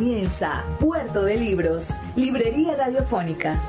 Comienza Puerto de Libros, Librería Radiofónica.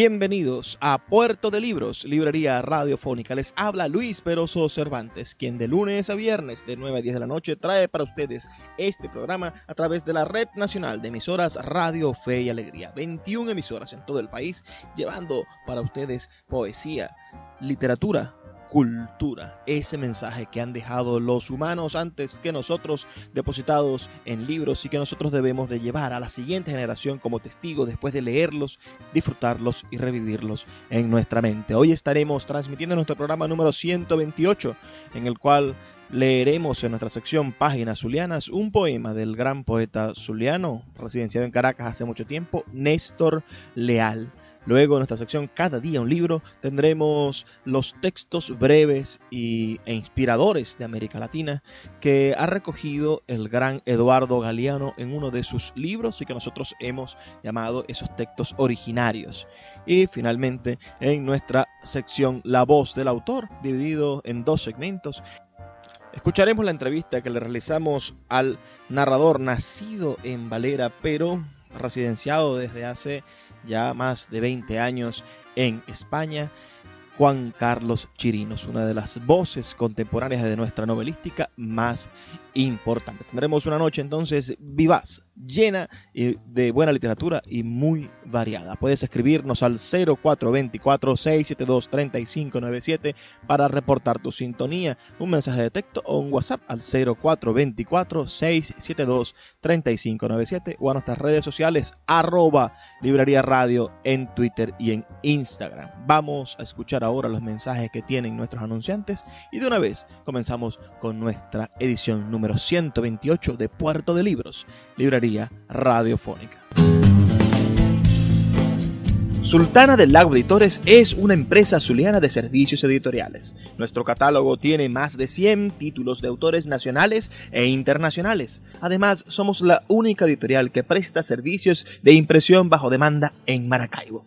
Bienvenidos a Puerto de Libros, Librería Radiofónica. Les habla Luis Peroso Cervantes, quien de lunes a viernes de 9 a 10 de la noche trae para ustedes este programa a través de la Red Nacional de Emisoras Radio Fe y Alegría. 21 emisoras en todo el país, llevando para ustedes poesía, literatura, cultura, ese mensaje que han dejado los humanos antes que nosotros depositados en libros y que nosotros debemos de llevar a la siguiente generación como testigo después de leerlos, disfrutarlos y revivirlos en nuestra mente. Hoy estaremos transmitiendo nuestro programa número 128 en el cual leeremos en nuestra sección Páginas Zulianas un poema del gran poeta zuliano, residenciado en Caracas hace mucho tiempo, Néstor Leal. Luego en nuestra sección Cada día un libro tendremos los textos breves y, e inspiradores de América Latina que ha recogido el gran Eduardo Galeano en uno de sus libros y que nosotros hemos llamado esos textos originarios. Y finalmente en nuestra sección La voz del autor, dividido en dos segmentos, Escucharemos la entrevista que le realizamos al narrador nacido en Valera, pero residenciado desde hace ya más de 20 años en España, Juan Carlos Chirinos, una de las voces contemporáneas de nuestra novelística más importante. Tendremos una noche entonces vivaz, llena de buena literatura y muy variada. Puedes escribirnos al 0424-672-3597 para reportar tu sintonía, un mensaje de texto o un WhatsApp al 0424-672-3597 o a nuestras redes sociales arroba librería radio en Twitter y en Instagram. Vamos a escuchar ahora los mensajes que tienen nuestros anunciantes y de una vez comenzamos con nuestra edición número 128 de Puerto de Libros, librería radiofónica. Sultana del Lago Editores es una empresa zuliana de servicios editoriales. Nuestro catálogo tiene más de 100 títulos de autores nacionales e internacionales. Además, somos la única editorial que presta servicios de impresión bajo demanda en Maracaibo.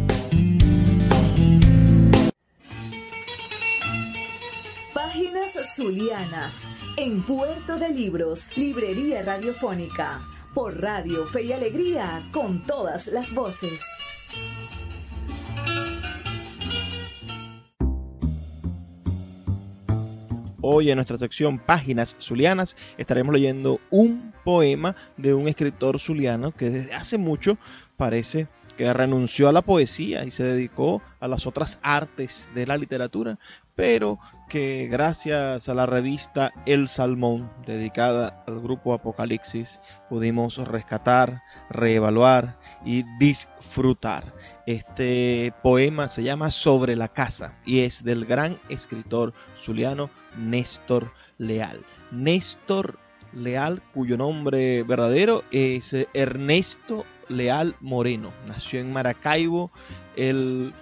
Zulianas, en Puerto de Libros, Librería Radiofónica, por Radio Fe y Alegría, con todas las voces. Hoy en nuestra sección Páginas Zulianas estaremos leyendo un poema de un escritor zuliano que desde hace mucho parece que renunció a la poesía y se dedicó a las otras artes de la literatura, pero que gracias a la revista El Salmón, dedicada al grupo Apocalipsis, pudimos rescatar, reevaluar y disfrutar. Este poema se llama Sobre la casa y es del gran escritor zuliano Néstor Leal. Néstor Leal, cuyo nombre verdadero es Ernesto Leal Moreno. Nació en Maracaibo el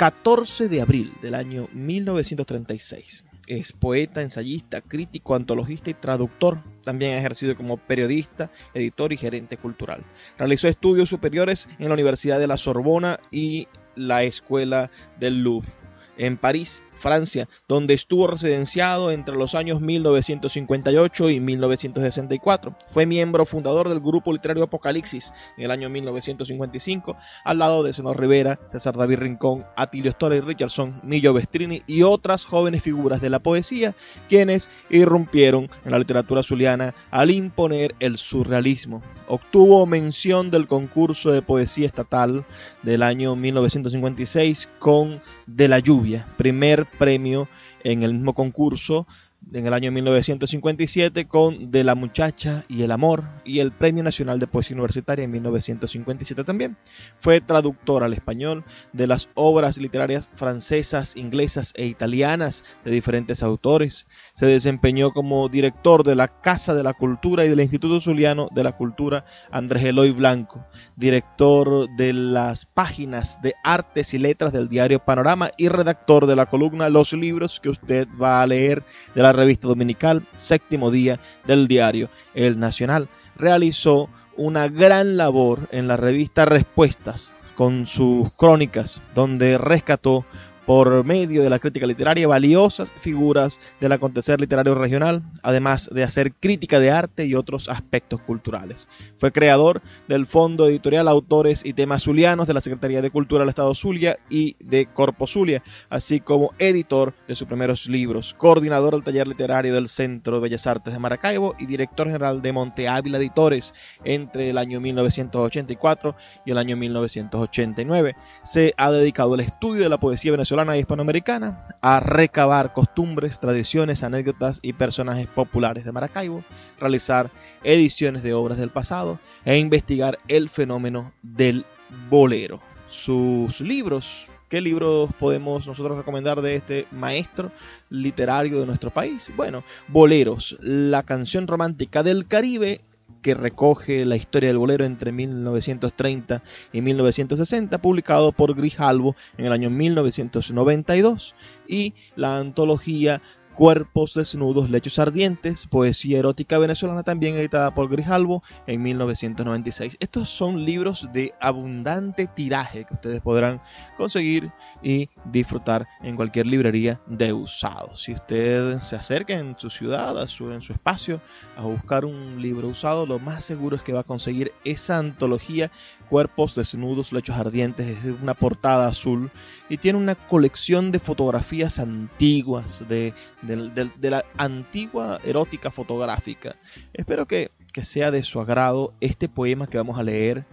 14 de abril del año 1936. Es poeta, ensayista, crítico, antologista y traductor. También ha ejercido como periodista, editor y gerente cultural. Realizó estudios superiores en la Universidad de la Sorbona y la Escuela del Louvre. En París Francia, donde estuvo residenciado entre los años 1958 y 1964. Fue miembro fundador del grupo literario Apocalipsis en el año 1955, al lado de Senor Rivera, César David Rincón, Atilio Story Richardson, Millo Vestrini y otras jóvenes figuras de la poesía, quienes irrumpieron en la literatura zuliana al imponer el surrealismo. Obtuvo mención del concurso de poesía estatal del año 1956 con De la lluvia, primer premio en el mismo concurso en el año 1957 con De la muchacha y el amor y el Premio Nacional de Poesía Universitaria en 1957 también. Fue traductor al español de las obras literarias francesas, inglesas e italianas de diferentes autores. Se desempeñó como director de la Casa de la Cultura y del Instituto Zuliano de la Cultura Andrés Eloy Blanco, director de las páginas de artes y letras del diario Panorama y redactor de la columna Los libros que usted va a leer de la revista dominical, séptimo día del diario El Nacional. Realizó una gran labor en la revista Respuestas con sus crónicas, donde rescató por medio de la crítica literaria valiosas figuras del acontecer literario regional, además de hacer crítica de arte y otros aspectos culturales. Fue creador del Fondo Editorial Autores y Temas Zulianos de la Secretaría de Cultura del Estado Zulia y de Corpo Zulia, así como editor de sus primeros libros, coordinador del taller literario del Centro de Bellas Artes de Maracaibo y director general de Monte Ávila Editores entre el año 1984 y el año 1989. Se ha dedicado al estudio de la poesía venezolana hispanoamericana a recabar costumbres, tradiciones, anécdotas y personajes populares de Maracaibo, realizar ediciones de obras del pasado e investigar el fenómeno del bolero. Sus libros ¿Qué libros podemos nosotros recomendar de este maestro literario de nuestro país? Bueno, Boleros, la canción romántica del Caribe que recoge la historia del bolero entre 1930 y 1960, publicado por Grijalvo en el año 1992, y la antología Cuerpos desnudos, lechos ardientes, poesía erótica venezolana también editada por Grijalvo en 1996. Estos son libros de abundante tiraje que ustedes podrán conseguir y disfrutar en cualquier librería de usado. Si usted se acerca en su ciudad, a su, en su espacio, a buscar un libro usado, lo más seguro es que va a conseguir esa antología Cuerpos desnudos, lechos ardientes, es una portada azul y tiene una colección de fotografías antiguas de de, la antigua erótica fotográfica. Espero que, que sea de su agrado este poema que vamos a leer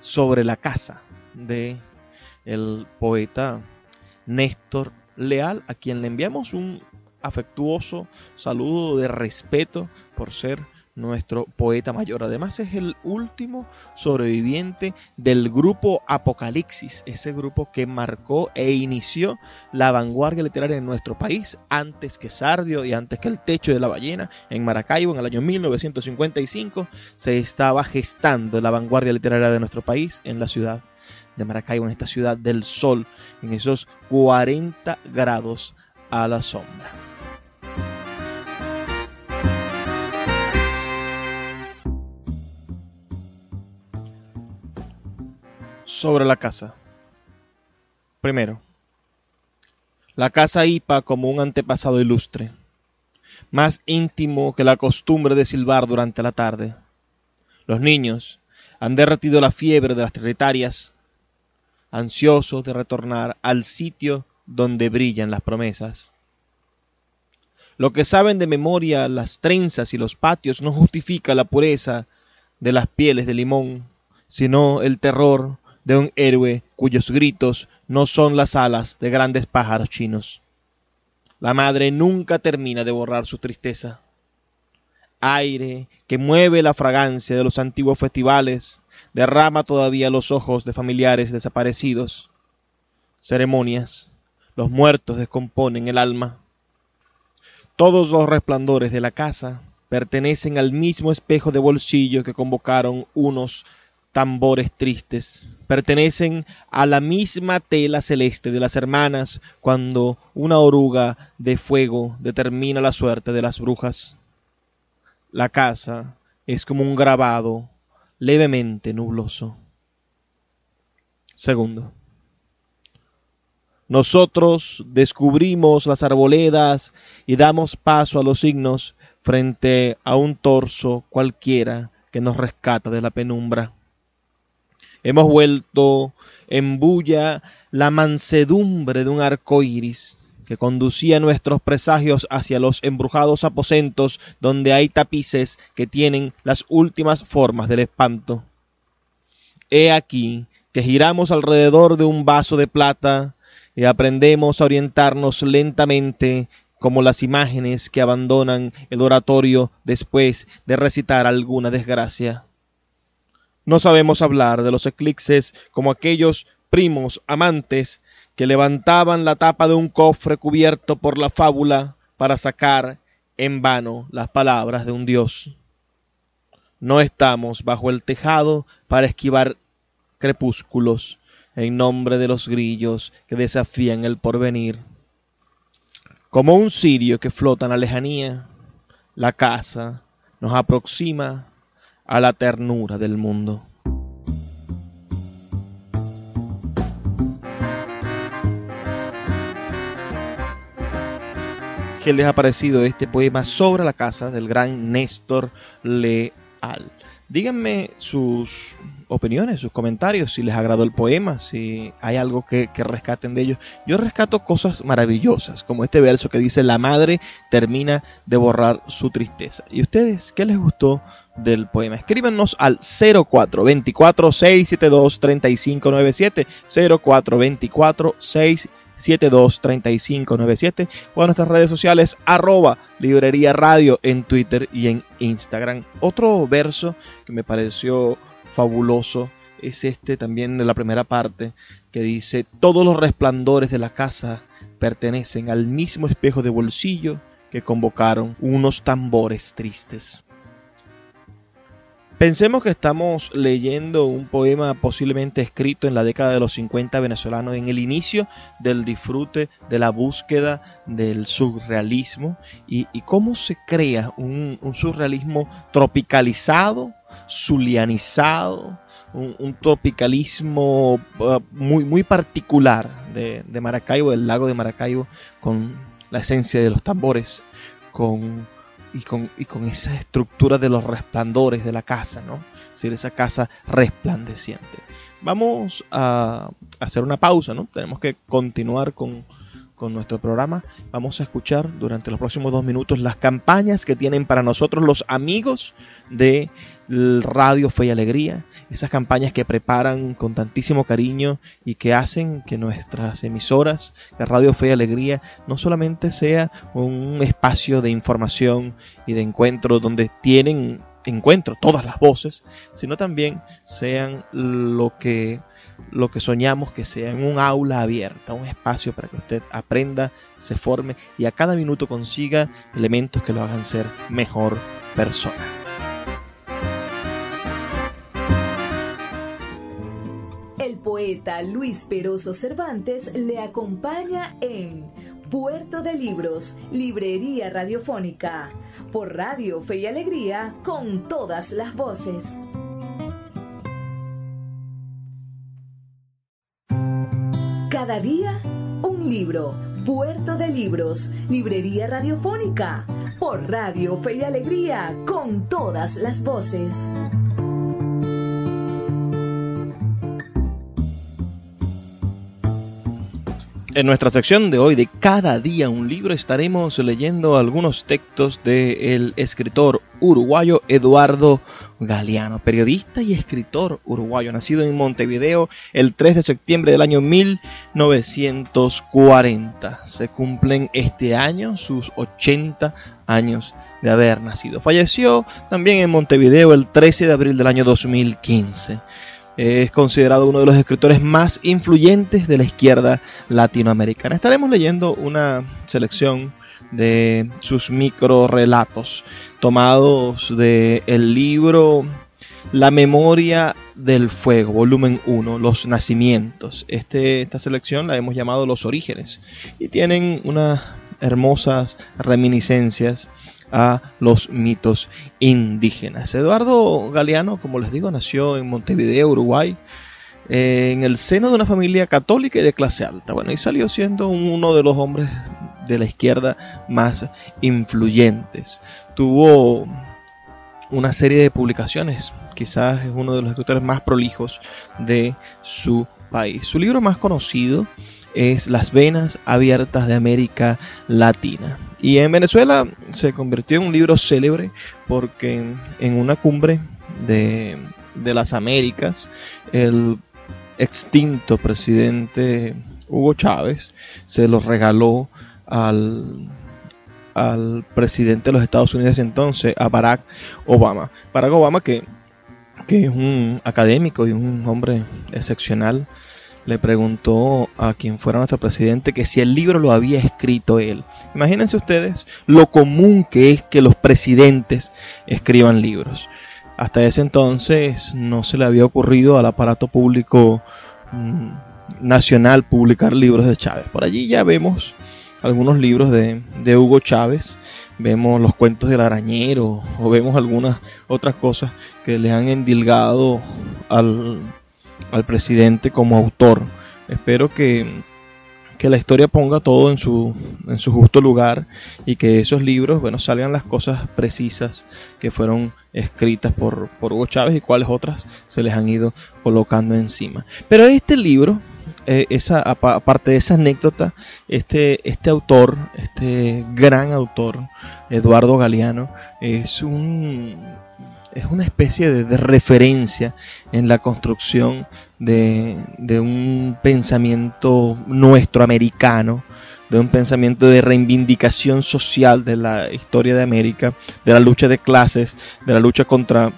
sobre la casa de el poeta Néstor Leal, a quien le enviamos un afectuoso saludo de respeto por ser nuestro poeta mayor. Además es el último sobreviviente del grupo Apocalipsis, ese grupo que marcó e inició la vanguardia literaria en nuestro país antes que Sardio y antes que el techo de la ballena en Maracaibo en el año 1955 se estaba gestando la vanguardia literaria de nuestro país en la ciudad de Maracaibo, en esta ciudad del sol, en esos 40 grados a la sombra. Sobre la casa. Primero, la casa IPA como un antepasado ilustre, más íntimo que la costumbre de silbar durante la tarde. Los niños han derretido la fiebre de las trinitarias, ansiosos de retornar al sitio donde brillan las promesas. Lo que saben de memoria las trenzas y los patios no justifica la pureza de las pieles de limón, sino el terror de un héroe cuyos gritos no son las alas de grandes pájaros chinos. La madre nunca termina de borrar su tristeza. Aire que mueve la fragancia de los antiguos festivales, derrama todavía los ojos de familiares desaparecidos. Ceremonias, los muertos descomponen el alma. Todos los resplandores de la casa pertenecen al mismo espejo de bolsillo que convocaron unos tambores tristes. Pertenecen a la misma tela celeste de las hermanas cuando una oruga de fuego determina la suerte de las brujas. La casa es como un grabado levemente nubloso. Segundo. nosotros descubrimos las arboledas y damos paso a los signos frente a un torso cualquiera que nos rescata de la penumbra. Hemos vuelto en bulla la mansedumbre de un arco iris que conducía nuestros presagios hacia los embrujados aposentos donde hay tapices que tienen las últimas formas del espanto. He aquí que giramos alrededor de un vaso de plata y aprendemos a orientarnos lentamente como las imágenes que abandonan el oratorio después de recitar alguna desgracia. No sabemos hablar de los eclipses como aquellos primos amantes que levantaban la tapa de un cofre cubierto por la fábula para sacar en vano las palabras de un dios. No estamos bajo el tejado para esquivar crepúsculos en nombre de los grillos que desafían el porvenir. Como un cirio que flota en la lejanía, la casa nos aproxima a la ternura del mundo. ¿Qué les ha parecido este poema sobre la casa del gran Néstor Leal? Díganme sus opiniones, sus comentarios, si les agradó el poema, si hay algo que, rescaten de ellos. Yo rescato cosas maravillosas, como este verso que dice, la madre termina de borrar su tristeza. ¿Y ustedes qué les gustó del poema? Escríbanos al 0424 672 3597 0424 672 723597 o a nuestras redes sociales arroba librería radio en Twitter y en Instagram. Otro verso que me pareció fabuloso es este también de la primera parte que dice todos los resplandores de la casa pertenecen al mismo espejo de bolsillo que convocaron unos tambores tristes. Pensemos que estamos leyendo un poema posiblemente escrito en la década de los 50 venezolanos, en el inicio del disfrute de la búsqueda del surrealismo y, cómo se crea un, surrealismo tropicalizado, zulianizado, un, tropicalismo uh, muy, muy particular de, de Maracaibo, del lago de Maracaibo, con la esencia de los tambores, con y con, y con esa estructura de los resplandores de la casa, ¿no? Es decir, esa casa resplandeciente. Vamos a hacer una pausa, ¿no? Tenemos que continuar con, con nuestro programa. Vamos a escuchar durante los próximos dos minutos las campañas que tienen para nosotros los amigos de Radio Fe y Alegría esas campañas que preparan con tantísimo cariño y que hacen que nuestras emisoras, de Radio Fe y Alegría, no solamente sea un espacio de información y de encuentro donde tienen encuentro todas las voces, sino también sean lo que lo que soñamos que sea en un aula abierta, un espacio para que usted aprenda, se forme y a cada minuto consiga elementos que lo hagan ser mejor persona. poeta Luis Peroso Cervantes le acompaña en Puerto de Libros, Librería Radiofónica, por Radio Fe y Alegría, con todas las voces. Cada día, un libro. Puerto de Libros, Librería Radiofónica, por Radio Fe y Alegría, con todas las voces. En nuestra sección de hoy de Cada día un libro estaremos leyendo algunos textos del escritor uruguayo Eduardo Galeano, periodista y escritor uruguayo, nacido en Montevideo el 3 de septiembre del año 1940. Se cumplen este año sus 80 años de haber nacido. Falleció también en Montevideo el 13 de abril del año 2015 es considerado uno de los escritores más influyentes de la izquierda latinoamericana. Estaremos leyendo una selección de sus micro relatos tomados del el libro La memoria del fuego, volumen 1, Los nacimientos. Este, esta selección la hemos llamado Los orígenes y tienen unas hermosas reminiscencias a los mitos indígenas. Eduardo Galeano, como les digo, nació en Montevideo, Uruguay. eh, en el seno de una familia católica y de clase alta. Bueno, y salió siendo uno de los hombres de la izquierda más influyentes. Tuvo una serie de publicaciones, quizás es uno de los escritores más prolijos de su país. Su libro más conocido es Las venas abiertas de América Latina. Y en Venezuela se convirtió en un libro célebre porque en una cumbre de, de las Américas, el extinto presidente Hugo Chávez se lo regaló al, al presidente de los Estados Unidos entonces, a Barack Obama. Barack Obama que, que es un académico y un hombre excepcional, le preguntó a quien fuera nuestro presidente que si el libro lo había escrito él. Imagínense ustedes lo común que es que los presidentes escriban libros. Hasta ese entonces no se le había ocurrido al aparato público mm, nacional publicar libros de Chávez. Por allí ya vemos algunos libros de, Hugo Chávez, vemos los cuentos del arañero o vemos algunas otras cosas que le han endilgado al, al presidente como autor. Espero que, que, la historia ponga todo en su, en su justo lugar y que esos libros, bueno, salgan las cosas precisas que fueron escritas por, por Hugo Chávez y cuáles otras se les han ido colocando encima. Pero este libro, eh, esa, aparte de esa anécdota, este, este autor, este gran autor, Eduardo Galeano, es un es una especie de, referencia en la construcción de, de, un pensamiento nuestro americano, de un pensamiento de reivindicación social de la historia de América, de la lucha de clases, de la lucha contra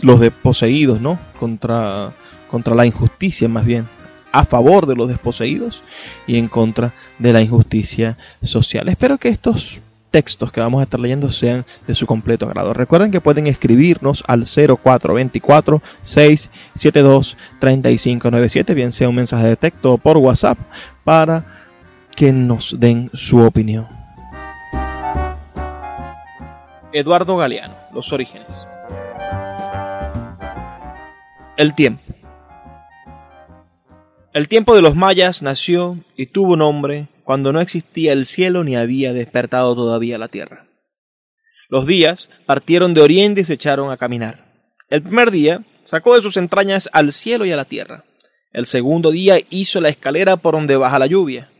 los desposeídos, ¿no? Contra, contra la injusticia más bien, a favor de los desposeídos y en contra de la injusticia social. Espero que estos textos que vamos a estar leyendo sean de su completo agrado. Recuerden que pueden escribirnos al 0424 672 3597, bien sea un mensaje de texto o por WhatsApp, para que nos den su opinión. Eduardo Galeano, Los orígenes. El tiempo. El tiempo de los mayas nació y tuvo nombre cuando no existía el cielo ni había despertado todavía la tierra. Los días partieron de oriente y se echaron a caminar. El primer día sacó de sus entrañas al cielo y a la tierra. El segundo día hizo la escalera por donde baja la lluvia.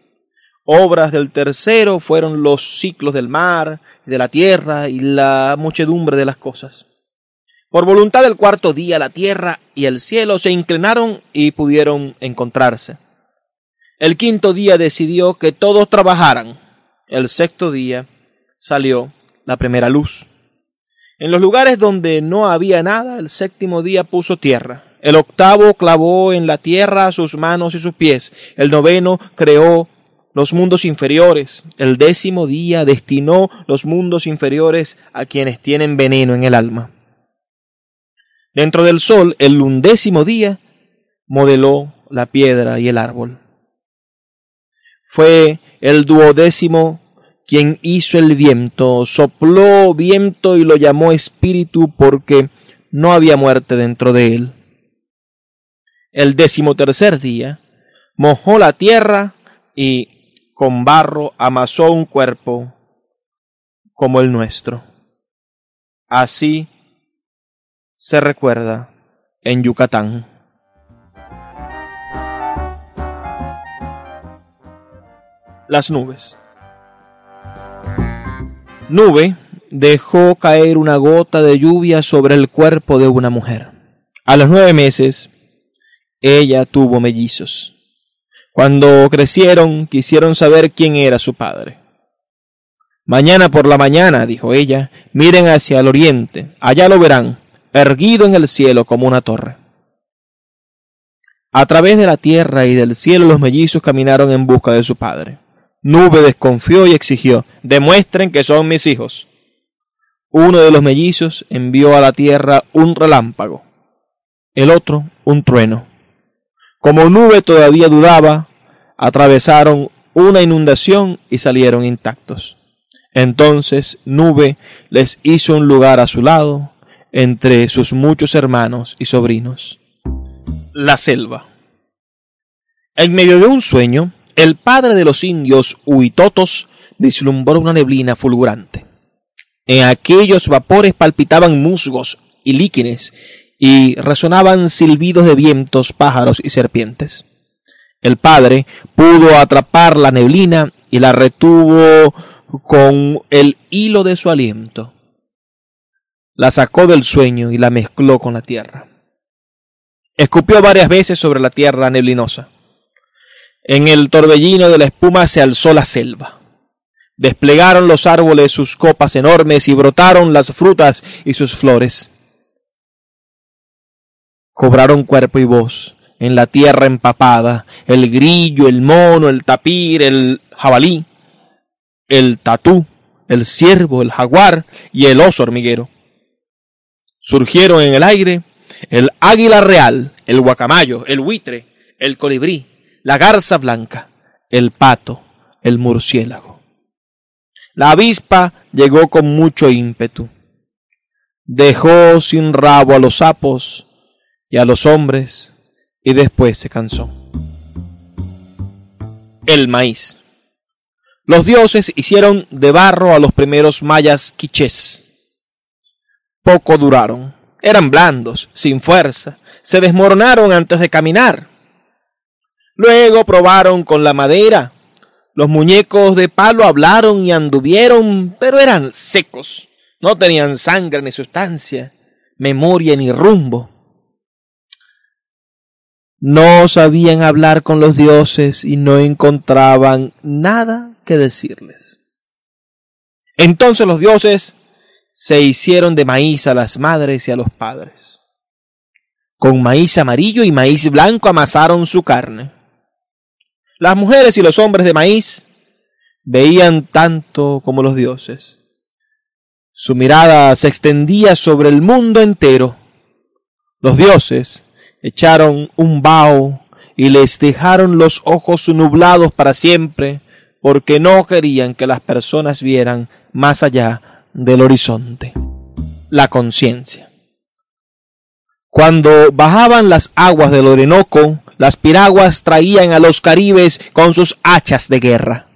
Obras del tercero fueron los ciclos del mar, de la tierra y la muchedumbre de las cosas. Por voluntad del cuarto día la tierra y el cielo se inclinaron y pudieron encontrarse. El quinto día decidió que todos trabajaran. El sexto día salió la primera luz. En los lugares donde no había nada, el séptimo día puso tierra. El octavo clavó en la tierra sus manos y sus pies. El noveno creó los mundos inferiores. El décimo día destinó los mundos inferiores a quienes tienen veneno en el alma. Dentro del sol, el undécimo día, modeló la piedra y el árbol. Fue el duodécimo quien hizo el viento, sopló viento y lo llamó espíritu porque no había muerte dentro de él. El decimotercer día mojó la tierra y con barro amasó un cuerpo como el nuestro. Así se recuerda en Yucatán. las nubes. Nube dejó caer una gota de lluvia sobre el cuerpo de una mujer. A los nueve meses, ella tuvo mellizos. Cuando crecieron, quisieron saber quién era su padre. Mañana por la mañana, dijo ella, miren hacia el oriente, allá lo verán, erguido en el cielo como una torre. A través de la tierra y del cielo los mellizos caminaron en busca de su padre. Nube desconfió y exigió, demuestren que son mis hijos. Uno de los mellizos envió a la tierra un relámpago, el otro un trueno. Como Nube todavía dudaba, atravesaron una inundación y salieron intactos. Entonces Nube les hizo un lugar a su lado entre sus muchos hermanos y sobrinos. La selva. En medio de un sueño, el padre de los indios Huitotos vislumbró una neblina fulgurante. En aquellos vapores palpitaban musgos y líquenes y resonaban silbidos de vientos, pájaros y serpientes. El padre pudo atrapar la neblina y la retuvo con el hilo de su aliento. La sacó del sueño y la mezcló con la tierra. Escupió varias veces sobre la tierra neblinosa. En el torbellino de la espuma se alzó la selva. Desplegaron los árboles sus copas enormes y brotaron las frutas y sus flores. Cobraron cuerpo y voz en la tierra empapada, el grillo, el mono, el tapir, el jabalí, el tatú, el ciervo, el jaguar y el oso hormiguero. Surgieron en el aire el águila real, el guacamayo, el buitre, el colibrí, la garza blanca, el pato, el murciélago. La avispa llegó con mucho ímpetu. Dejó sin rabo a los sapos y a los hombres y después se cansó. El maíz. Los dioses hicieron de barro a los primeros mayas quichés. Poco duraron. Eran blandos, sin fuerza. Se desmoronaron antes de caminar. Luego probaron con la madera. Los muñecos de palo hablaron y anduvieron, pero eran secos. No tenían sangre ni sustancia, memoria ni rumbo. No sabían hablar con los dioses y no encontraban nada que decirles. Entonces los dioses se hicieron de maíz a las madres y a los padres. Con maíz amarillo y maíz blanco amasaron su carne. Las mujeres y los hombres de maíz veían tanto como los dioses. Su mirada se extendía sobre el mundo entero. Los dioses echaron un vaho y les dejaron los ojos nublados para siempre, porque no querían que las personas vieran más allá del horizonte. La conciencia. Cuando bajaban las aguas del Orinoco, las piraguas traían a los caribes con sus hachas de guerra.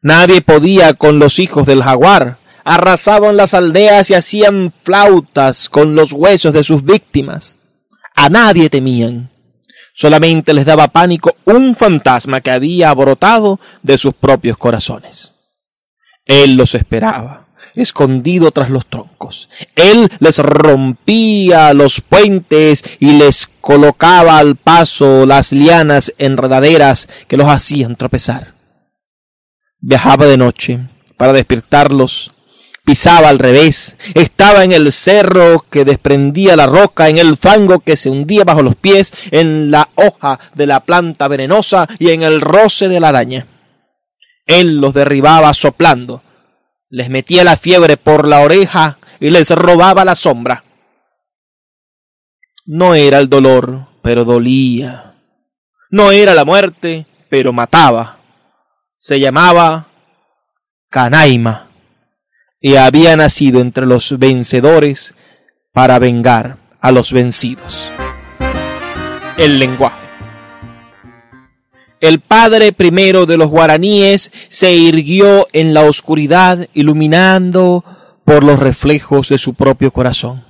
Nadie podía con los hijos del jaguar. Arrasaban las aldeas y hacían flautas con los huesos de sus víctimas. A nadie temían. Solamente les daba pánico un fantasma que había brotado de sus propios corazones. Él los esperaba escondido tras los troncos. Él les rompía los puentes y les colocaba al paso las lianas enredaderas que los hacían tropezar. Viajaba de noche para despertarlos, pisaba al revés, estaba en el cerro que desprendía la roca, en el fango que se hundía bajo los pies, en la hoja de la planta venenosa y en el roce de la araña. Él los derribaba soplando, les metía la fiebre por la oreja y les robaba la sombra. No era el dolor, pero dolía. No era la muerte, pero mataba. Se llamaba Canaima y había nacido entre los vencedores para vengar a los vencidos. El lenguaje. El padre primero de los guaraníes se irguió en la oscuridad, iluminando por los reflejos de su propio corazón.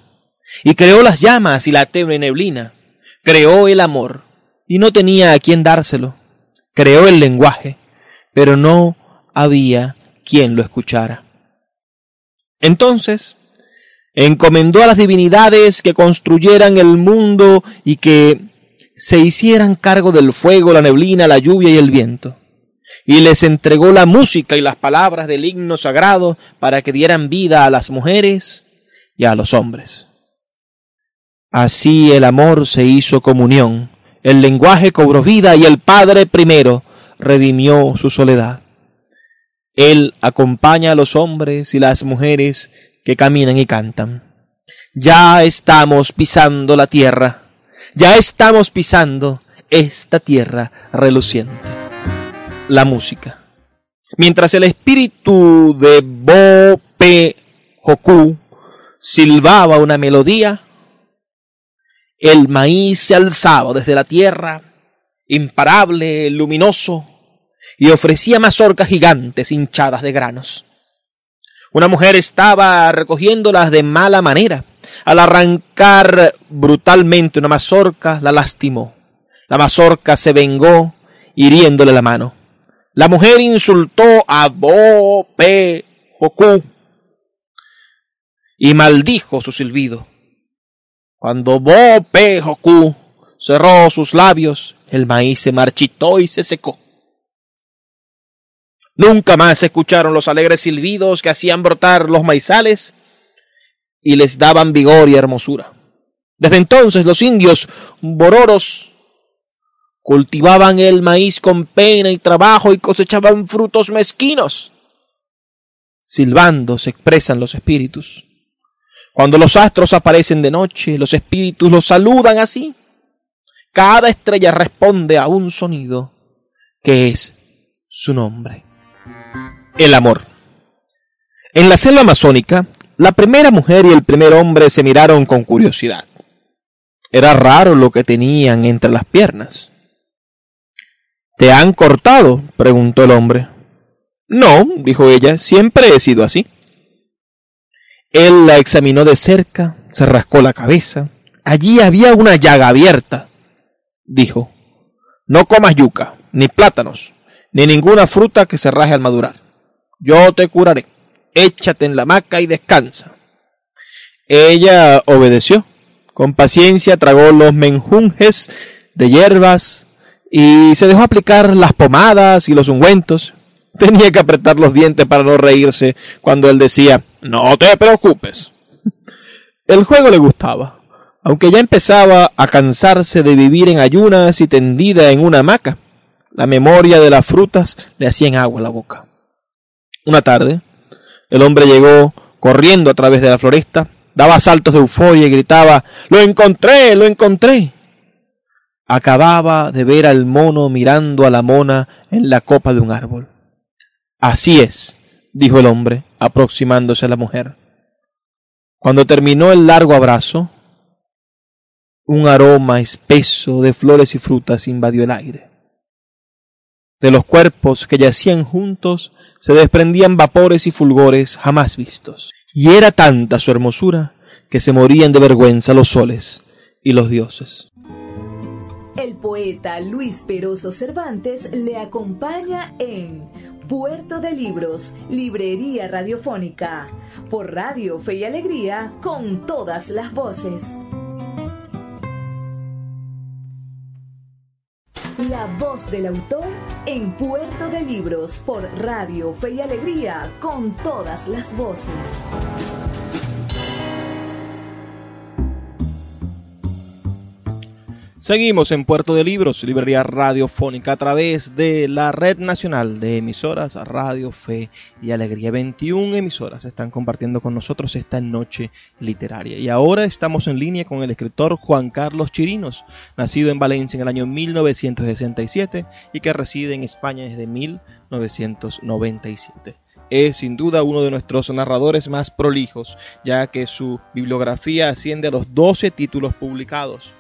Y creó las llamas y la tenue neblina. Creó el amor y no tenía a quien dárselo. Creó el lenguaje, pero no había quien lo escuchara. Entonces, encomendó a las divinidades que construyeran el mundo y que se hicieran cargo del fuego, la neblina, la lluvia y el viento. Y les entregó la música y las palabras del himno sagrado para que dieran vida a las mujeres y a los hombres. Así el amor se hizo comunión, el lenguaje cobró vida y el Padre primero redimió su soledad. Él acompaña a los hombres y las mujeres que caminan y cantan. Ya estamos pisando la tierra ya estamos pisando esta tierra reluciente. La música. Mientras el espíritu de Bo Pe Hoku silbaba una melodía, El maíz se alzaba desde la tierra, imparable, luminoso, y ofrecía mazorcas gigantes hinchadas de granos. Una mujer estaba recogiéndolas de mala manera. Al arrancar brutalmente una mazorca, la lastimó. La mazorca se vengó, hiriéndole la mano. La mujer insultó a Bo Pe y maldijo su silbido. Cuando Bo Pe Joku cerró sus labios, el maíz se marchitó y se secó. Nunca más escucharon los alegres silbidos que hacían brotar los maizales y les daban vigor y hermosura. Desde entonces los indios bororos cultivaban el maíz con pena y trabajo y cosechaban frutos mezquinos. Silbando se expresan los espíritus. Cuando los astros aparecen de noche, los espíritus los saludan así. Cada estrella responde a un sonido que es su nombre el amor. En la selva amazónica, la primera mujer y el primer hombre se miraron con curiosidad. Era raro lo que tenían entre las piernas. ¿Te han cortado? preguntó el hombre. No, dijo ella, siempre he sido así. Él la examinó de cerca, se rascó la cabeza. Allí había una llaga abierta. Dijo, no comas yuca, ni plátanos, ni ninguna fruta que se raje al madurar yo te curaré. Échate en la hamaca y descansa. Ella obedeció. Con paciencia tragó los menjunjes de hierbas y se dejó aplicar las pomadas y los ungüentos. Tenía que apretar los dientes para no reírse cuando él decía, no te preocupes. El juego le gustaba, aunque ya empezaba a cansarse de vivir en ayunas y tendida en una hamaca. La memoria de las frutas le hacía en agua la boca. Una tarde, el hombre llegó corriendo a través de la floresta, daba saltos de euforia y gritaba Lo encontré, lo encontré. Acababa de ver al mono mirando a la mona en la copa de un árbol. Así es, dijo el hombre, aproximándose a la mujer. Cuando terminó el largo abrazo, un aroma espeso de flores y frutas invadió el aire. De los cuerpos que yacían juntos se desprendían vapores y fulgores jamás vistos. Y era tanta su hermosura que se morían de vergüenza los soles y los dioses. El poeta Luis Peroso Cervantes le acompaña en Puerto de Libros, Librería Radiofónica, por Radio Fe y Alegría, con todas las voces. La voz del autor en Puerto de Libros por Radio Fe y Alegría con todas las voces. Seguimos en Puerto de Libros, librería radiofónica a través de la red nacional de emisoras Radio Fe y Alegría. 21 emisoras están compartiendo con nosotros esta noche literaria. Y ahora estamos en línea con el escritor Juan Carlos Chirinos, nacido en Valencia en el año 1967 y que reside en España desde 1997 es sin duda uno de nuestros narradores más prolijos, ya que su bibliografía asciende a los 12 títulos publicados.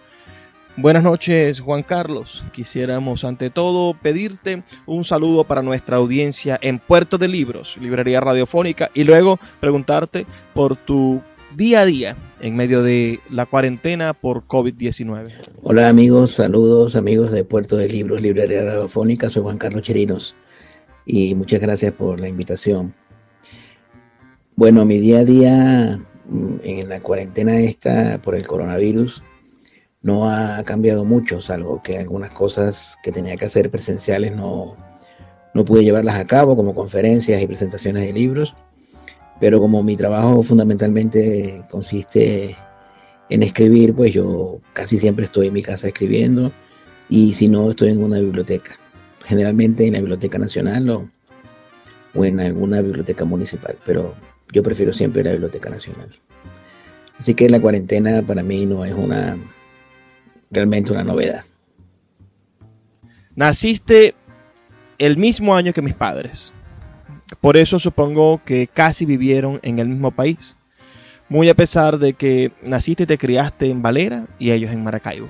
Buenas noches, Juan Carlos. Quisiéramos ante todo pedirte un saludo para nuestra audiencia en Puerto de Libros, Librería Radiofónica, y luego preguntarte por tu día a día en medio de la cuarentena por COVID-19. Hola amigos, saludos amigos de Puerto de Libros, Librería Radiofónica, soy Juan Carlos Cherinos y muchas gracias por la invitación. Bueno, mi día a día mm, en la cuarentena esta por el coronavirus no ha cambiado mucho, salvo que algunas cosas que tenía que hacer presenciales no, no pude llevarlas a cabo, como conferencias y presentaciones de libros, pero como mi trabajo fundamentalmente consiste en escribir, pues yo casi siempre estoy en mi casa escribiendo y si no estoy en una biblioteca, generalmente en la Biblioteca Nacional o, o en alguna biblioteca municipal, pero yo prefiero siempre la Biblioteca Nacional. Así que la cuarentena para mí no es una realmente una novedad. Naciste el mismo año que mis padres. Por eso supongo que casi vivieron en el mismo país. muy a pesar de que naciste y te criaste en Valera y ellos en Maracaibo.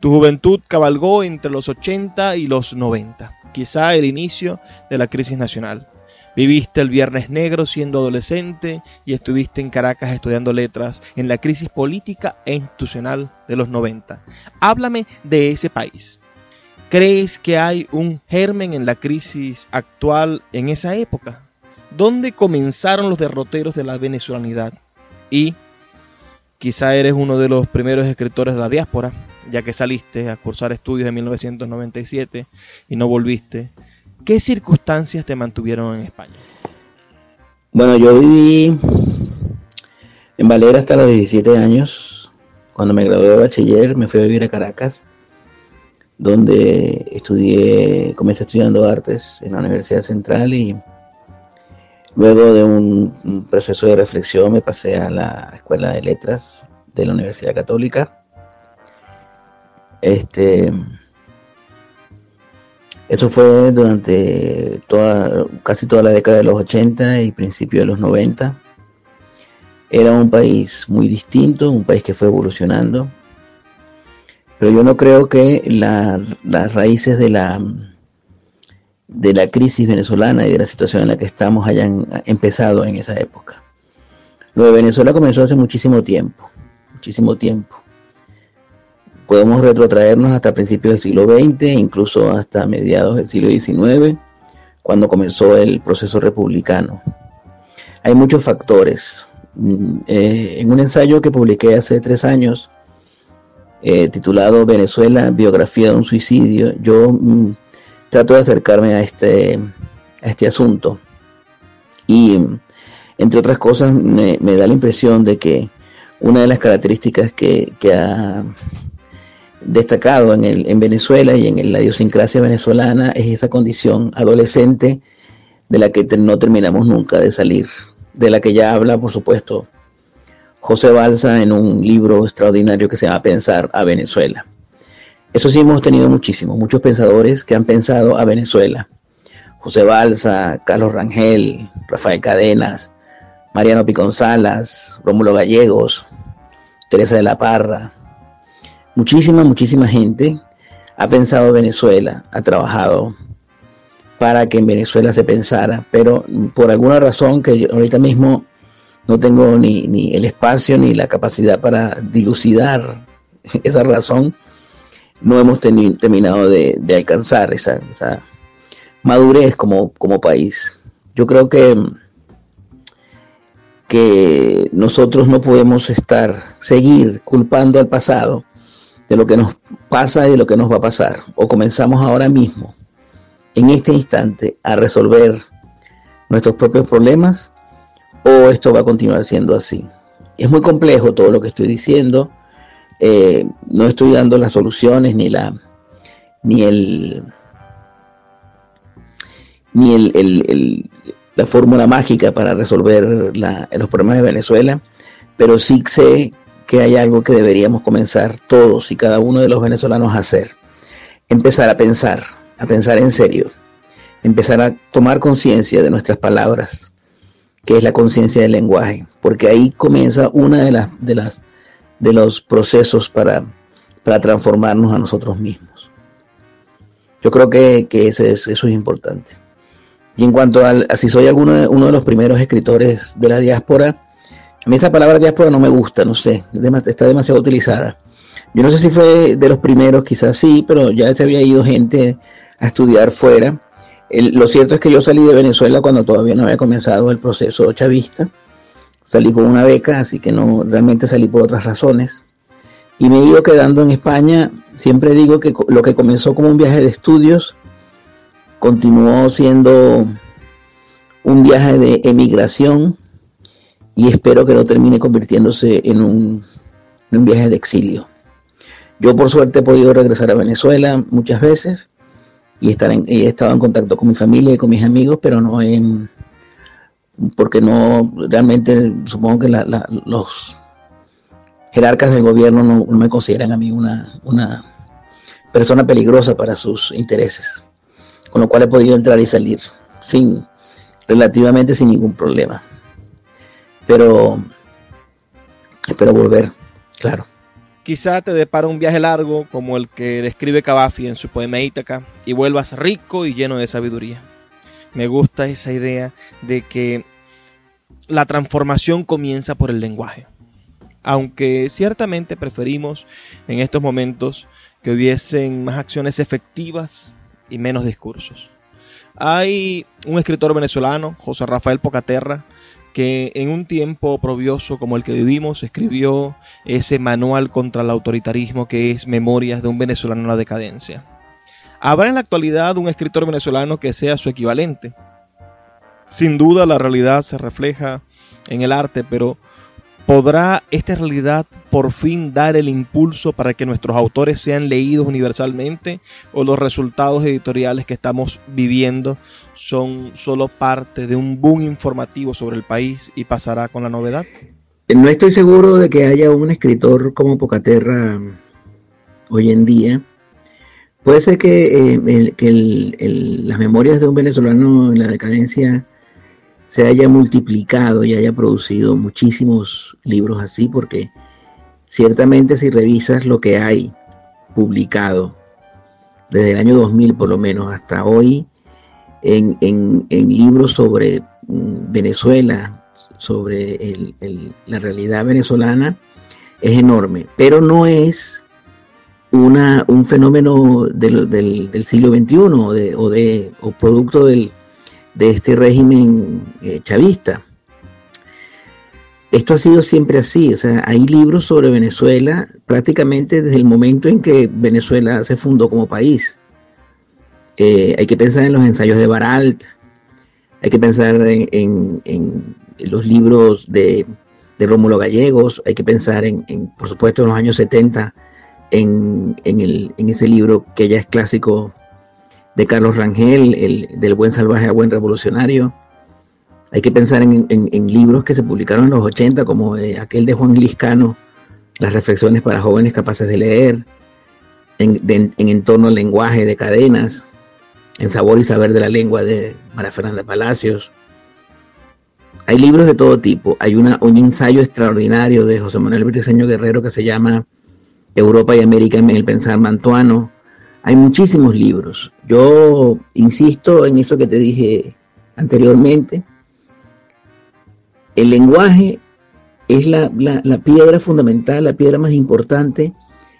Tu juventud cabalgó entre los 80 y los 90, quizá el inicio de la crisis nacional. Viviste el Viernes Negro siendo adolescente y estuviste en Caracas estudiando letras en la crisis política e institucional de los 90. Háblame de ese país. ¿Crees que hay un germen en la crisis actual en esa época? ¿Dónde comenzaron los derroteros de la venezolanidad? Y quizá eres uno de los primeros escritores de la diáspora, ya que saliste a cursar estudios en 1997 y no volviste. ¿Qué circunstancias te mantuvieron en España? Bueno, yo viví en Valera hasta los 17 años. Cuando me gradué de bachiller me fui a vivir a Caracas, donde estudié, comencé estudiando artes en la Universidad Central y luego de un, proceso de reflexión me pasé a la Escuela de Letras de la Universidad Católica. Este, eso fue durante toda, casi toda la década de los 80 y principios de los 90. Era un país muy distinto, un país que fue evolucionando. Pero yo no creo que las raíces de la, de la crisis venezolana y de la situación en la que estamos hayan empezado en esa época. Lo de Venezuela comenzó hace muchísimo tiempo, muchísimo tiempo podemos retrotraernos hasta principios del siglo XX, incluso hasta mediados del siglo XIX, cuando comenzó el proceso republicano. Hay muchos factores. Mm, eh, en un ensayo que publiqué hace tres años, eh, titulado Venezuela, biografía de un suicidio, yo mm, trato de acercarme a este, a este asunto. Y, entre otras cosas, me, da la impresión de que una de las características que, que ha destacado en, el, en Venezuela y en la idiosincrasia venezolana es esa condición adolescente de la que no terminamos nunca de salir, de la que ya habla, por supuesto, José Balsa en un libro extraordinario que se llama Pensar a Venezuela. Eso sí hemos tenido muchísimos, muchos pensadores que han pensado a Venezuela. José Balsa, Carlos Rangel, Rafael Cadenas, Mariano Piconzalas, Rómulo Gallegos, Teresa de la Parra, Muchísima, muchísima gente ha pensado Venezuela, ha trabajado para que en Venezuela se pensara, pero por alguna razón que yo ahorita mismo no tengo ni, ni el espacio ni la capacidad para dilucidar esa razón, no hemos terminado de, alcanzar esa, esa madurez como, como país. Yo creo que, que nosotros no podemos estar, seguir culpando al pasado de lo que nos pasa y de lo que nos va a pasar. O comenzamos ahora mismo, en este instante, a resolver nuestros propios problemas o esto va a continuar siendo así. Es muy complejo todo lo que estoy diciendo. Eh, no estoy dando las soluciones ni la ni el ni el, la fórmula mágica para resolver los problemas de Venezuela, pero sí sé que hay algo que deberíamos comenzar todos y cada uno de los venezolanos a hacer. Empezar a pensar, a pensar en serio, empezar a tomar conciencia de nuestras palabras, que es la conciencia del lenguaje, porque ahí comienza una de las de las de los procesos para, para transformarnos a nosotros mismos. Yo creo que, eso, es, eso es importante. Y en cuanto a si soy alguno uno de los primeros escritores de la diáspora, a mí esa palabra diáspora no me gusta, no sé, está demasiado utilizada. Yo no sé si fue de los primeros, quizás sí, pero ya se había ido gente a estudiar fuera. lo cierto es que yo salí de Venezuela cuando todavía no había comenzado el proceso chavista. Salí con una beca, así que no realmente salí por otras razones. Y me he ido quedando en España. Siempre digo que lo que comenzó como un viaje de estudios continuó siendo un viaje de emigración y espero que no termine convirtiéndose en un, viaje de exilio. Yo por suerte he podido regresar a Venezuela muchas veces y estar he estado en contacto con mi familia y con mis amigos, pero no en porque no realmente supongo que los jerarcas del gobierno no, me consideran a mí una, una persona peligrosa para sus intereses, con lo cual he podido entrar y salir sin relativamente sin ningún problema. Pero espero volver, claro. Quizá te depara un viaje largo como el que describe Cavafi en su poema Ítaca y vuelvas rico y lleno de sabiduría. Me gusta esa idea de que la transformación comienza por el lenguaje. Aunque ciertamente preferimos en estos momentos que hubiesen más acciones efectivas y menos discursos. Hay un escritor venezolano, José Rafael Pocaterra, que en un tiempo probioso como el que vivimos escribió ese manual contra el autoritarismo que es Memorias de un venezolano en la decadencia. ¿Habrá en la actualidad un escritor venezolano que sea su equivalente? Sin duda la realidad se refleja en el arte, pero ¿podrá esta realidad por fin dar el impulso para que nuestros autores sean leídos universalmente o los resultados editoriales que estamos viviendo son solo parte de un boom informativo sobre el país y pasará con la novedad? No estoy seguro de que haya un escritor como Pocaterra hoy en día. Puede ser que, eh, las memorias de un venezolano en la decadencia se haya multiplicado y haya producido muchísimos libros así, porque ciertamente si revisas lo que hay publicado desde el año 2000 por lo menos hasta hoy, en, libros sobre mm, Venezuela, sobre la realidad venezolana, es enorme, pero no es una, un fenómeno del, siglo XXI o, de, producto del, de este régimen eh, chavista. Esto ha sido siempre así, o sea, hay libros sobre Venezuela prácticamente desde el momento en que Venezuela se fundó como país. Eh, hay que pensar en los ensayos de Baralt, hay que pensar en, los libros de, Rómulo Gallegos, hay que pensar en, por supuesto, en los años 70, en, ese libro que ya es clásico de Carlos Rangel, el, del buen salvaje a buen revolucionario. Hay que pensar en, libros que se publicaron en los 80, como eh, aquel de Juan Liscano, Las reflexiones para jóvenes capaces de leer, en, en torno al lenguaje de cadenas, en Sabor y Saber de la Lengua de María Fernanda Palacios. Hay libros de todo tipo. Hay un ensayo extraordinario de José Manuel Briceño Guerrero que se llama Europa y América en el pensar mantuano. Hay muchísimos libros. Yo insisto en eso que te dije anteriormente. El lenguaje es la piedra fundamental, la piedra más importante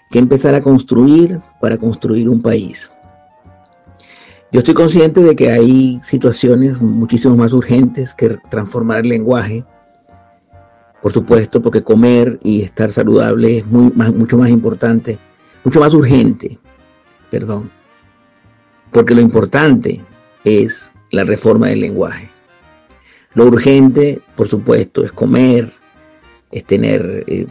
que empezar a construir para construir un país. Yo estoy consciente de que hay situaciones muchísimo más urgentes que transformar el lenguaje. Por supuesto, porque comer y estar saludable es mucho más importante, mucho más urgente, perdón. Porque lo importante es la reforma del lenguaje. Lo urgente, por supuesto, es comer, es tener eh,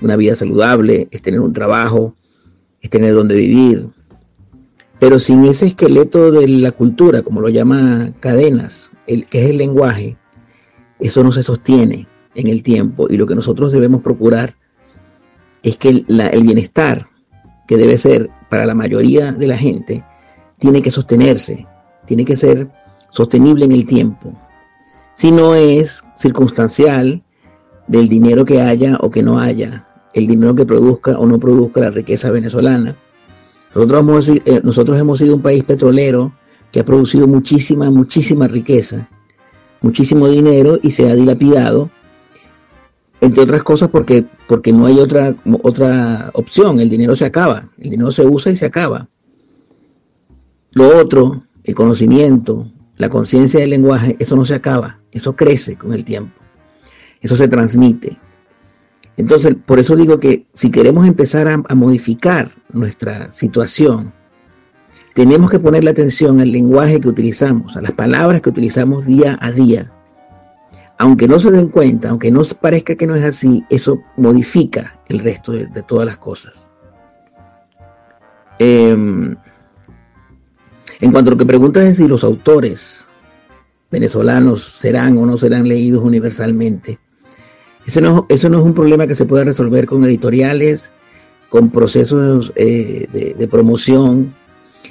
una vida saludable, es tener un trabajo, es tener donde vivir, pero sin ese esqueleto de la cultura, como lo llama Cadenas, el, que es el lenguaje, eso no se sostiene en el tiempo. Y lo que nosotros debemos procurar es que el, el bienestar que debe ser para la mayoría de la gente tiene que sostenerse, tiene que ser sostenible en el tiempo. Si no es circunstancial del dinero que haya o que no haya, el dinero que produzca o no produzca la riqueza venezolana, nosotros hemos, eh, nosotros hemos sido un país petrolero que ha producido muchísima, muchísima riqueza, muchísimo dinero y se ha dilapidado, entre otras cosas porque, porque no hay otra, otra opción, el dinero se acaba, el dinero se usa y se acaba. Lo otro, el conocimiento, la conciencia del lenguaje, eso no se acaba, eso crece con el tiempo, eso se transmite. Entonces, por eso digo que si queremos empezar a, modificar nuestra situación, tenemos que ponerle atención al lenguaje que utilizamos, a las palabras que utilizamos día a día. Aunque no se den cuenta, aunque no parezca que no es así, eso modifica el resto de, todas las cosas. Em, en cuanto a lo que preguntas es si los autores venezolanos serán o no serán leídos universalmente, eso no, es un problema que se pueda resolver con editoriales, con procesos eh, de, promoción.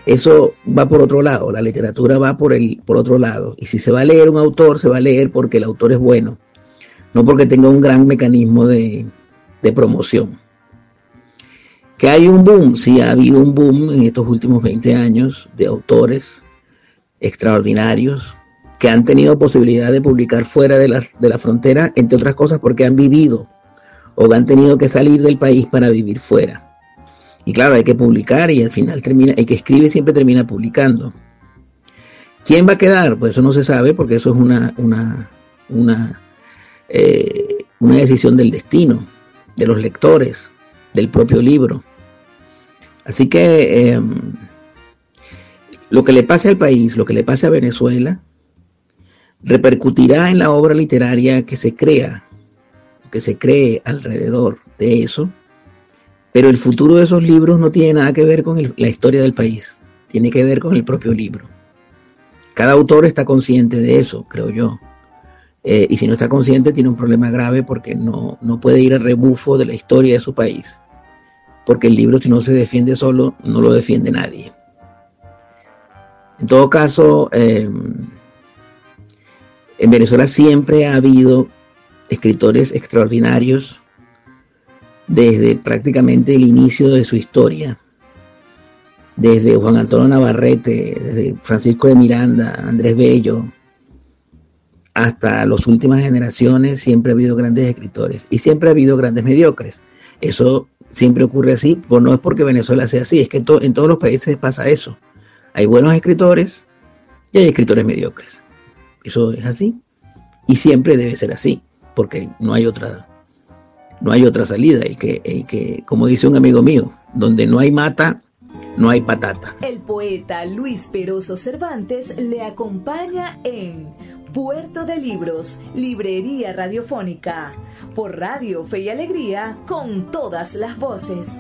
Eso va por otro lado, la literatura va por, el, por otro lado. Y si se va a leer un autor, se va a leer porque el autor es bueno, no porque tenga un gran mecanismo de, de promoción. Que hay un boom, sí ha habido un boom en estos últimos 20 años de autores extraordinarios que han tenido posibilidad de publicar fuera de la, de la frontera, entre otras cosas porque han vivido o han tenido que salir del país para vivir fuera. Y claro, hay que publicar y al final termina, el que escribe siempre termina publicando. ¿Quién va a quedar? Pues eso no se sabe porque eso es una, una, una, eh, una decisión del destino, de los lectores, del propio libro. Así que em, lo que le pase al país, lo que le pase a Venezuela, repercutirá en la obra literaria que se crea, que se cree alrededor de eso, pero el futuro de esos libros no tiene nada que ver con la historia del país, tiene que ver con el propio libro. Cada autor está consciente de eso, creo yo. Eh, y si no está consciente, tiene un problema grave porque no, no puede ir al rebufo de la historia de su país. Porque el libro, si no se defiende solo, no lo defiende nadie. En todo caso, eh, en Venezuela siempre ha habido escritores extraordinarios desde prácticamente el inicio de su historia, desde Juan Antonio Navarrete, desde Francisco de Miranda, Andrés Bello, hasta las últimas generaciones siempre ha habido grandes escritores y siempre ha habido grandes mediocres. Eso siempre ocurre así, no es porque Venezuela sea así, es que en todos los países pasa eso. Hay buenos escritores y hay escritores mediocres. Eso es así y siempre debe ser así, porque no hay otra no hay otra salida y que, que, como dice un amigo mío, donde no hay mata, no hay patata. El poeta Luis Peroso Cervantes le acompaña en Puerto de Libros, Librería Radiofónica, por Radio Fe y Alegría, con todas las voces.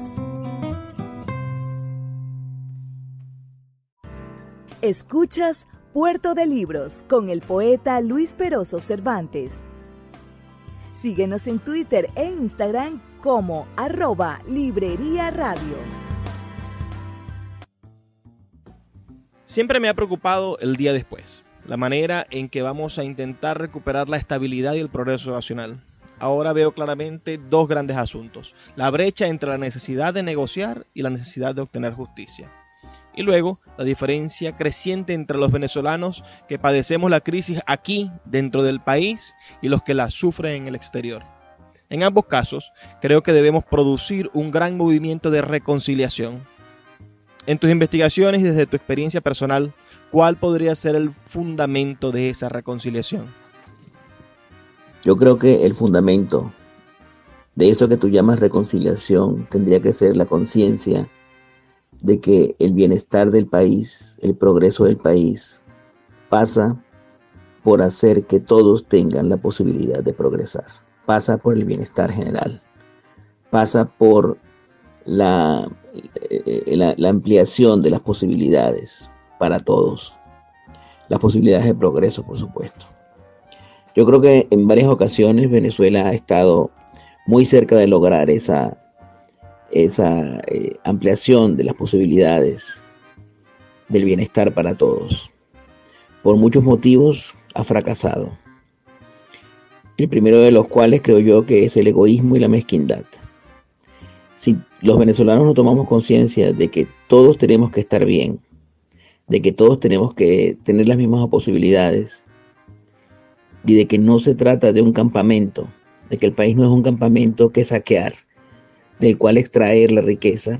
Escuchas Puerto de Libros con el poeta Luis Peroso Cervantes Síguenos en Twitter e Instagram como arroba Librería Radio. Siempre me ha preocupado el día después, la manera en que vamos a intentar recuperar la estabilidad y el progreso nacional. Ahora veo claramente dos grandes asuntos, la brecha entre la necesidad de negociar y la necesidad de obtener justicia. Y luego, la diferencia creciente entre los venezolanos que padecemos la crisis aquí dentro del país y los que la sufren en el exterior. En ambos casos, creo que debemos producir un gran movimiento de reconciliación. En tus investigaciones y desde tu experiencia personal, ¿cuál podría ser el fundamento de esa reconciliación? Yo creo que el fundamento de eso que tú llamas reconciliación tendría que ser la conciencia de que el bienestar del país, el progreso del país, pasa por hacer que todos tengan la posibilidad de progresar, pasa por el bienestar general, pasa por la, eh, la, ampliación de las posibilidades para todos, las posibilidades de progreso, por supuesto. Yo creo que en varias ocasiones Venezuela ha estado muy cerca de lograr esa, esa eh, ampliación de las posibilidades del bienestar para todos. Por muchos motivos ha fracasado. El primero de los cuales creo yo que es el egoísmo y la mezquindad. Si los venezolanos no tomamos conciencia de que todos tenemos que estar bien, de que todos tenemos que tener las mismas posibilidades y de que no se trata de un campamento, de que el país no es un campamento que saquear, del cual extraer la riqueza,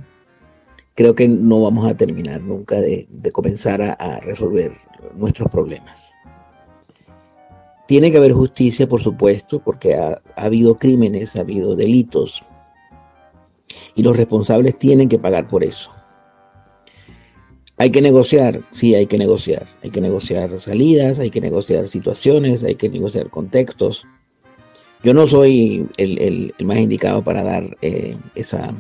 creo que no vamos a terminar nunca de, comenzar a, resolver nuestros problemas. Tiene que haber justicia, por supuesto, porque ha, habido crímenes, ha habido delitos, y los responsables tienen que pagar por eso. Hay que negociar, sí, hay que negociar. Hay que negociar salidas, hay que negociar situaciones, hay que negociar contextos. Yo no soy el, más indicado para dar eh, esa,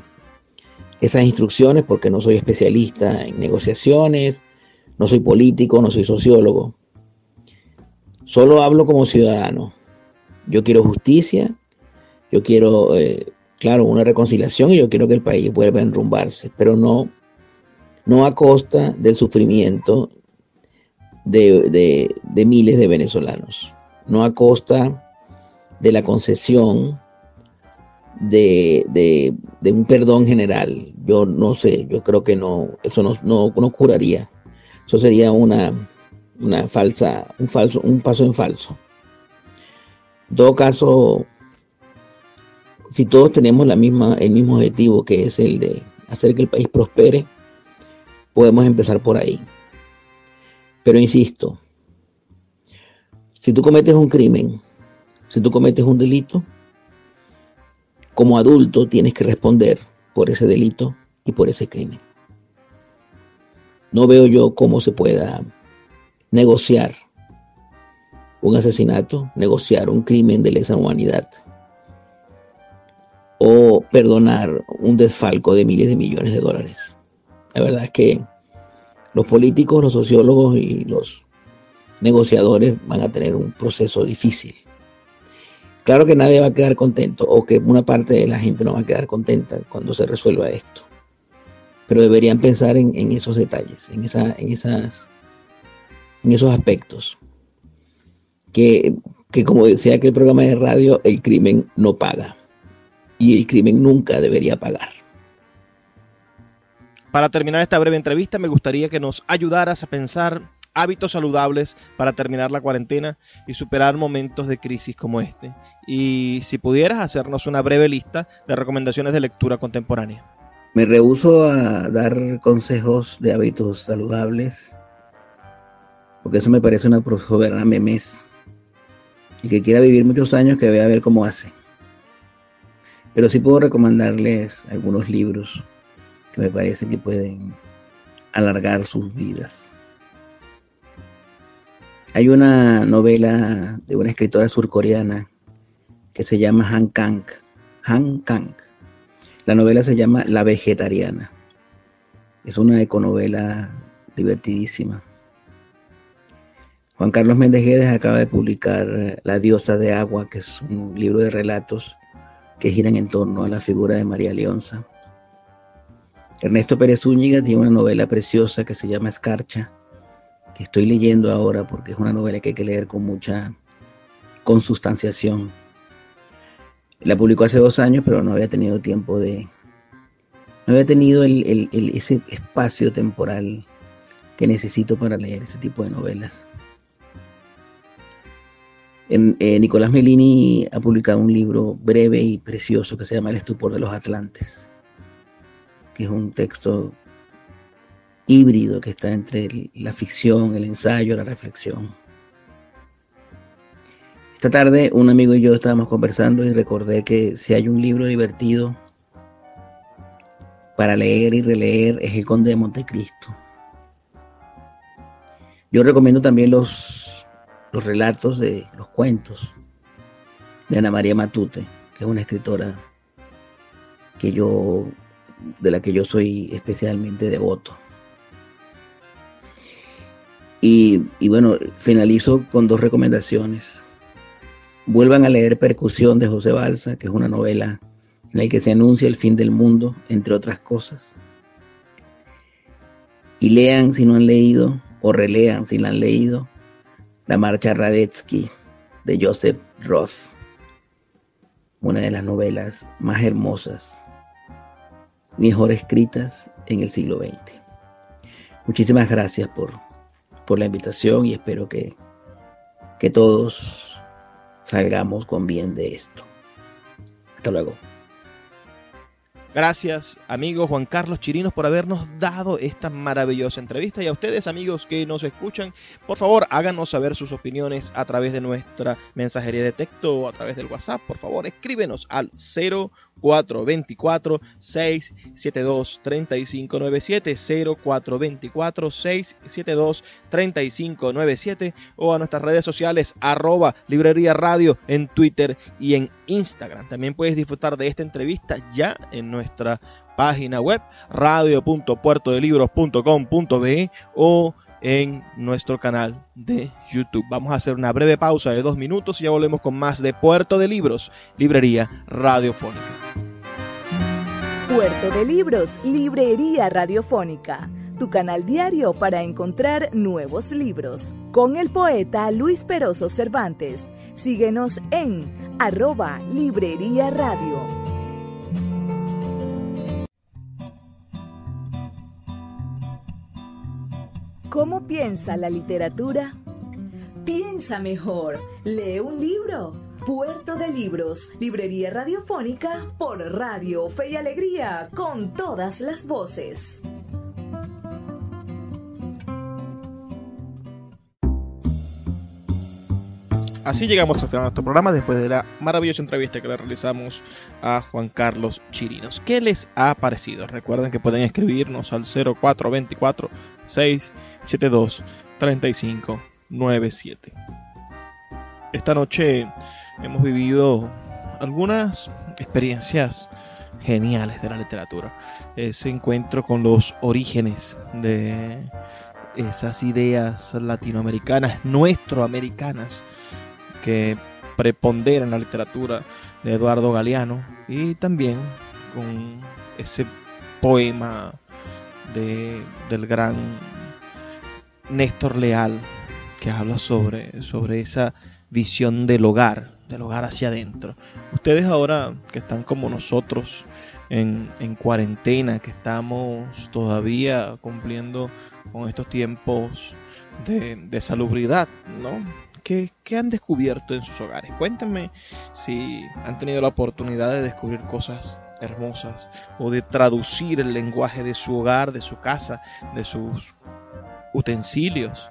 esas instrucciones porque no soy especialista en negociaciones, no soy político, no soy sociólogo. Solo hablo como ciudadano. Yo quiero justicia, yo quiero, eh, claro, una reconciliación y yo quiero que el país vuelva a enrumbarse, pero no, no a costa del sufrimiento de miles de venezolanos, no a costa de la concesión de, un perdón general. Yo no sé, yo creo que no, eso no, no, curaría. Eso sería una, una falsa, un falso, un paso en falso. En todo caso, si todos tenemos la misma, el mismo objetivo que es el de hacer que el país prospere, podemos empezar por ahí. Pero insisto, si tú cometes un crimen, si tú cometes un delito, como adulto tienes que responder por ese delito y por ese crimen. No veo yo cómo se pueda negociar un asesinato, negociar un crimen de lesa humanidad o perdonar un desfalco de miles de millones de dólares. La verdad es que los políticos, los sociólogos y los negociadores van a tener un proceso difícil. Claro que nadie va a quedar contento o que una parte de la gente no va a quedar contenta cuando se resuelva esto. Pero deberían pensar en, esos detalles, en, esa, en, esas, en esos aspectos. Que, que como decía aquel programa de radio, el crimen no paga. Y el crimen nunca debería pagar. Para terminar esta breve entrevista, me gustaría que nos ayudaras a pensar hábitos saludables para terminar la cuarentena y superar momentos de crisis como este. Y si pudieras hacernos una breve lista de recomendaciones de lectura contemporánea. Me rehuso a dar consejos de hábitos saludables, porque eso me parece una soberana memes. Y que quiera vivir muchos años, que vea a ver cómo hace. Pero sí puedo recomendarles algunos libros que me parece que pueden alargar sus vidas. Hay una novela de una escritora surcoreana que se llama Han Kang. Han Kang. La novela se llama La Vegetariana. Es una econovela divertidísima. Juan Carlos Méndez Guedes acaba de publicar La diosa de agua, que es un libro de relatos que giran en torno a la figura de María Leonza. Ernesto Pérez Zúñiga tiene una novela preciosa que se llama Escarcha, que estoy leyendo ahora porque es una novela que hay que leer con mucha consustanciación. La publicó hace dos años, pero no había tenido tiempo de... No había tenido ese espacio temporal que necesito para leer ese tipo de novelas. Eh, Nicolás Melini ha publicado un libro breve y precioso que se llama El estupor de los Atlantes, que es un texto híbrido que está entre la ficción, el ensayo, la reflexión. Esta tarde un amigo y yo estábamos conversando y recordé que si hay un libro divertido para leer y releer es El Conde de Montecristo. Yo recomiendo también los, los relatos de los cuentos de Ana María Matute, que es una escritora que yo, de la que yo soy especialmente devoto. Y, bueno, finalizo con dos recomendaciones. Vuelvan a leer Percusión de José Balsa, que es una novela en la que se anuncia el fin del mundo, entre otras cosas. Y lean si no han leído, o relean si la han leído, La Marcha Radetzky de Joseph Roth, una de las novelas más hermosas, mejor escritas en el siglo XX. Muchísimas gracias por por la invitación y espero que, que todos salgamos con bien de esto. Hasta luego. Gracias, amigo Juan Carlos Chirinos, por habernos dado esta maravillosa entrevista. Y a ustedes, amigos que nos escuchan, por favor, háganos saber sus opiniones a través de nuestra mensajería de texto o a través del WhatsApp. Por favor, escríbenos al 0424 672 3597 0424 672 3597 o a nuestras redes sociales arroba librería radio en Twitter y en Instagram. También puedes disfrutar de esta entrevista ya en nuestra página web radio.puertodelibros.com.be o en nuestro canal de YouTube. Vamos a hacer una breve pausa de dos minutos y ya volvemos con más de Puerto de Libros, Librería Radiofónica. Puerto de Libros, Librería Radiofónica, tu canal diario para encontrar nuevos libros. Con el poeta Luis Peroso Cervantes. Síguenos en arroba Librería Radio. ¿Cómo piensa la literatura? Piensa mejor. Lee un libro. Puerto de Libros, librería radiofónica por Radio Fe y Alegría, con todas las voces. Así llegamos a nuestro programa después de la maravillosa entrevista que le realizamos a Juan Carlos Chirinos. ¿Qué les ha parecido? Recuerden que pueden escribirnos al 0424 672 3597. Esta noche hemos vivido algunas experiencias geniales de la literatura. Ese encuentro con los orígenes de esas ideas latinoamericanas, nuestroamericanas, que prepondera en la literatura de Eduardo Galeano y también con ese poema de, del gran Néstor Leal que habla sobre, sobre esa visión del hogar, del hogar hacia adentro. Ustedes ahora que están como nosotros en, en cuarentena, que estamos todavía cumpliendo con estos tiempos de, de salubridad, ¿no? ¿Qué, han descubierto en sus hogares? Cuéntenme si han tenido la oportunidad de descubrir cosas hermosas o de traducir el lenguaje de su hogar, de su casa, de sus utensilios,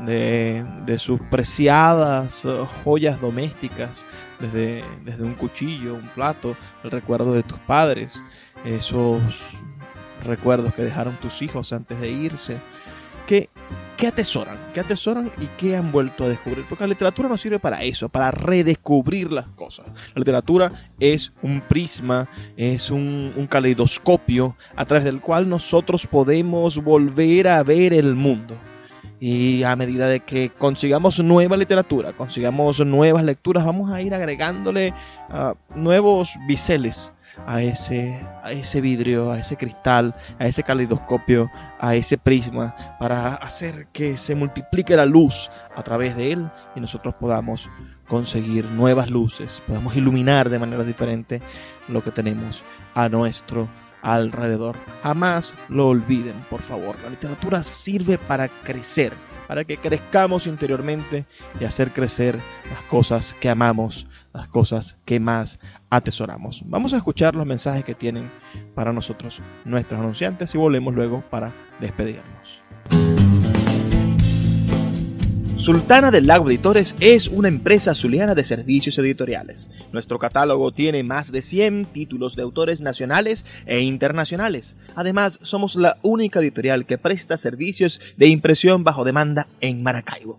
de, sus preciadas eh, joyas domésticas, desde, desde un cuchillo, un plato, el recuerdo de tus padres, esos recuerdos que dejaron tus hijos antes de irse, ¿Qué, atesoran? ¿Qué atesoran y qué han vuelto a descubrir? Porque la literatura no sirve para eso, para redescubrir las cosas. La literatura es un prisma, es un, un caleidoscopio a través del cual nosotros podemos volver a ver el mundo. Y a medida de que consigamos nueva literatura, consigamos nuevas lecturas, vamos a ir agregándole uh, nuevos biseles a ese, a ese vidrio, a ese cristal, a ese caleidoscopio, a ese prisma, para hacer que se multiplique la luz a través de él y nosotros podamos conseguir nuevas luces, podamos iluminar de manera diferente lo que tenemos a nuestro alrededor. Jamás lo olviden, por favor. La literatura sirve para crecer, para que crezcamos interiormente y hacer crecer las cosas que amamos, las cosas que más atesoramos. Vamos a escuchar los mensajes que tienen para nosotros nuestros anunciantes y volvemos luego para despedirnos. Sultana del Lago Editores es una empresa zuliana de servicios editoriales. Nuestro catálogo tiene más de 100 títulos de autores nacionales e internacionales. Además, somos la única editorial que presta servicios de impresión bajo demanda en Maracaibo.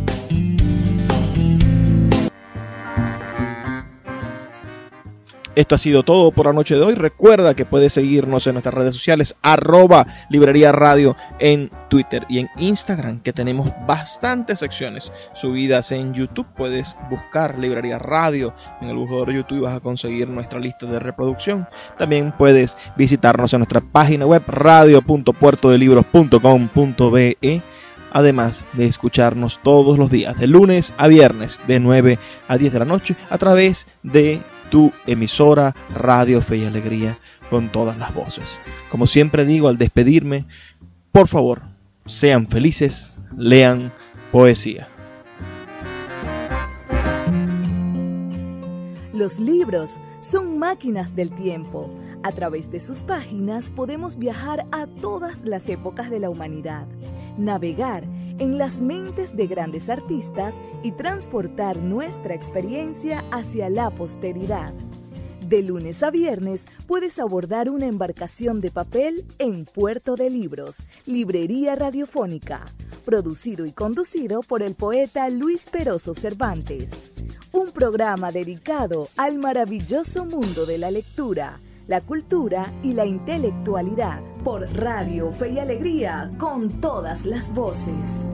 Esto ha sido todo por la noche de hoy. Recuerda que puedes seguirnos en nuestras redes sociales, arroba librería radio en Twitter y en Instagram, que tenemos bastantes secciones subidas en YouTube. Puedes buscar librería radio en el buscador de YouTube y vas a conseguir nuestra lista de reproducción. También puedes visitarnos en nuestra página web radio.puertodelibros.com.be además de escucharnos todos los días, de lunes a viernes, de 9 a 10 de la noche, a través de tu emisora Radio Fe y Alegría con todas las voces. Como siempre digo al despedirme, por favor, sean felices, lean poesía. Los libros son máquinas del tiempo. A través de sus páginas podemos viajar a todas las épocas de la humanidad, navegar en las mentes de grandes artistas y transportar nuestra experiencia hacia la posteridad. De lunes a viernes puedes abordar una embarcación de papel en Puerto de Libros, Librería Radiofónica, producido y conducido por el poeta Luis Peroso Cervantes. Un programa dedicado al maravilloso mundo de la lectura, la cultura y la intelectualidad por Radio Fe y Alegría con todas las voces.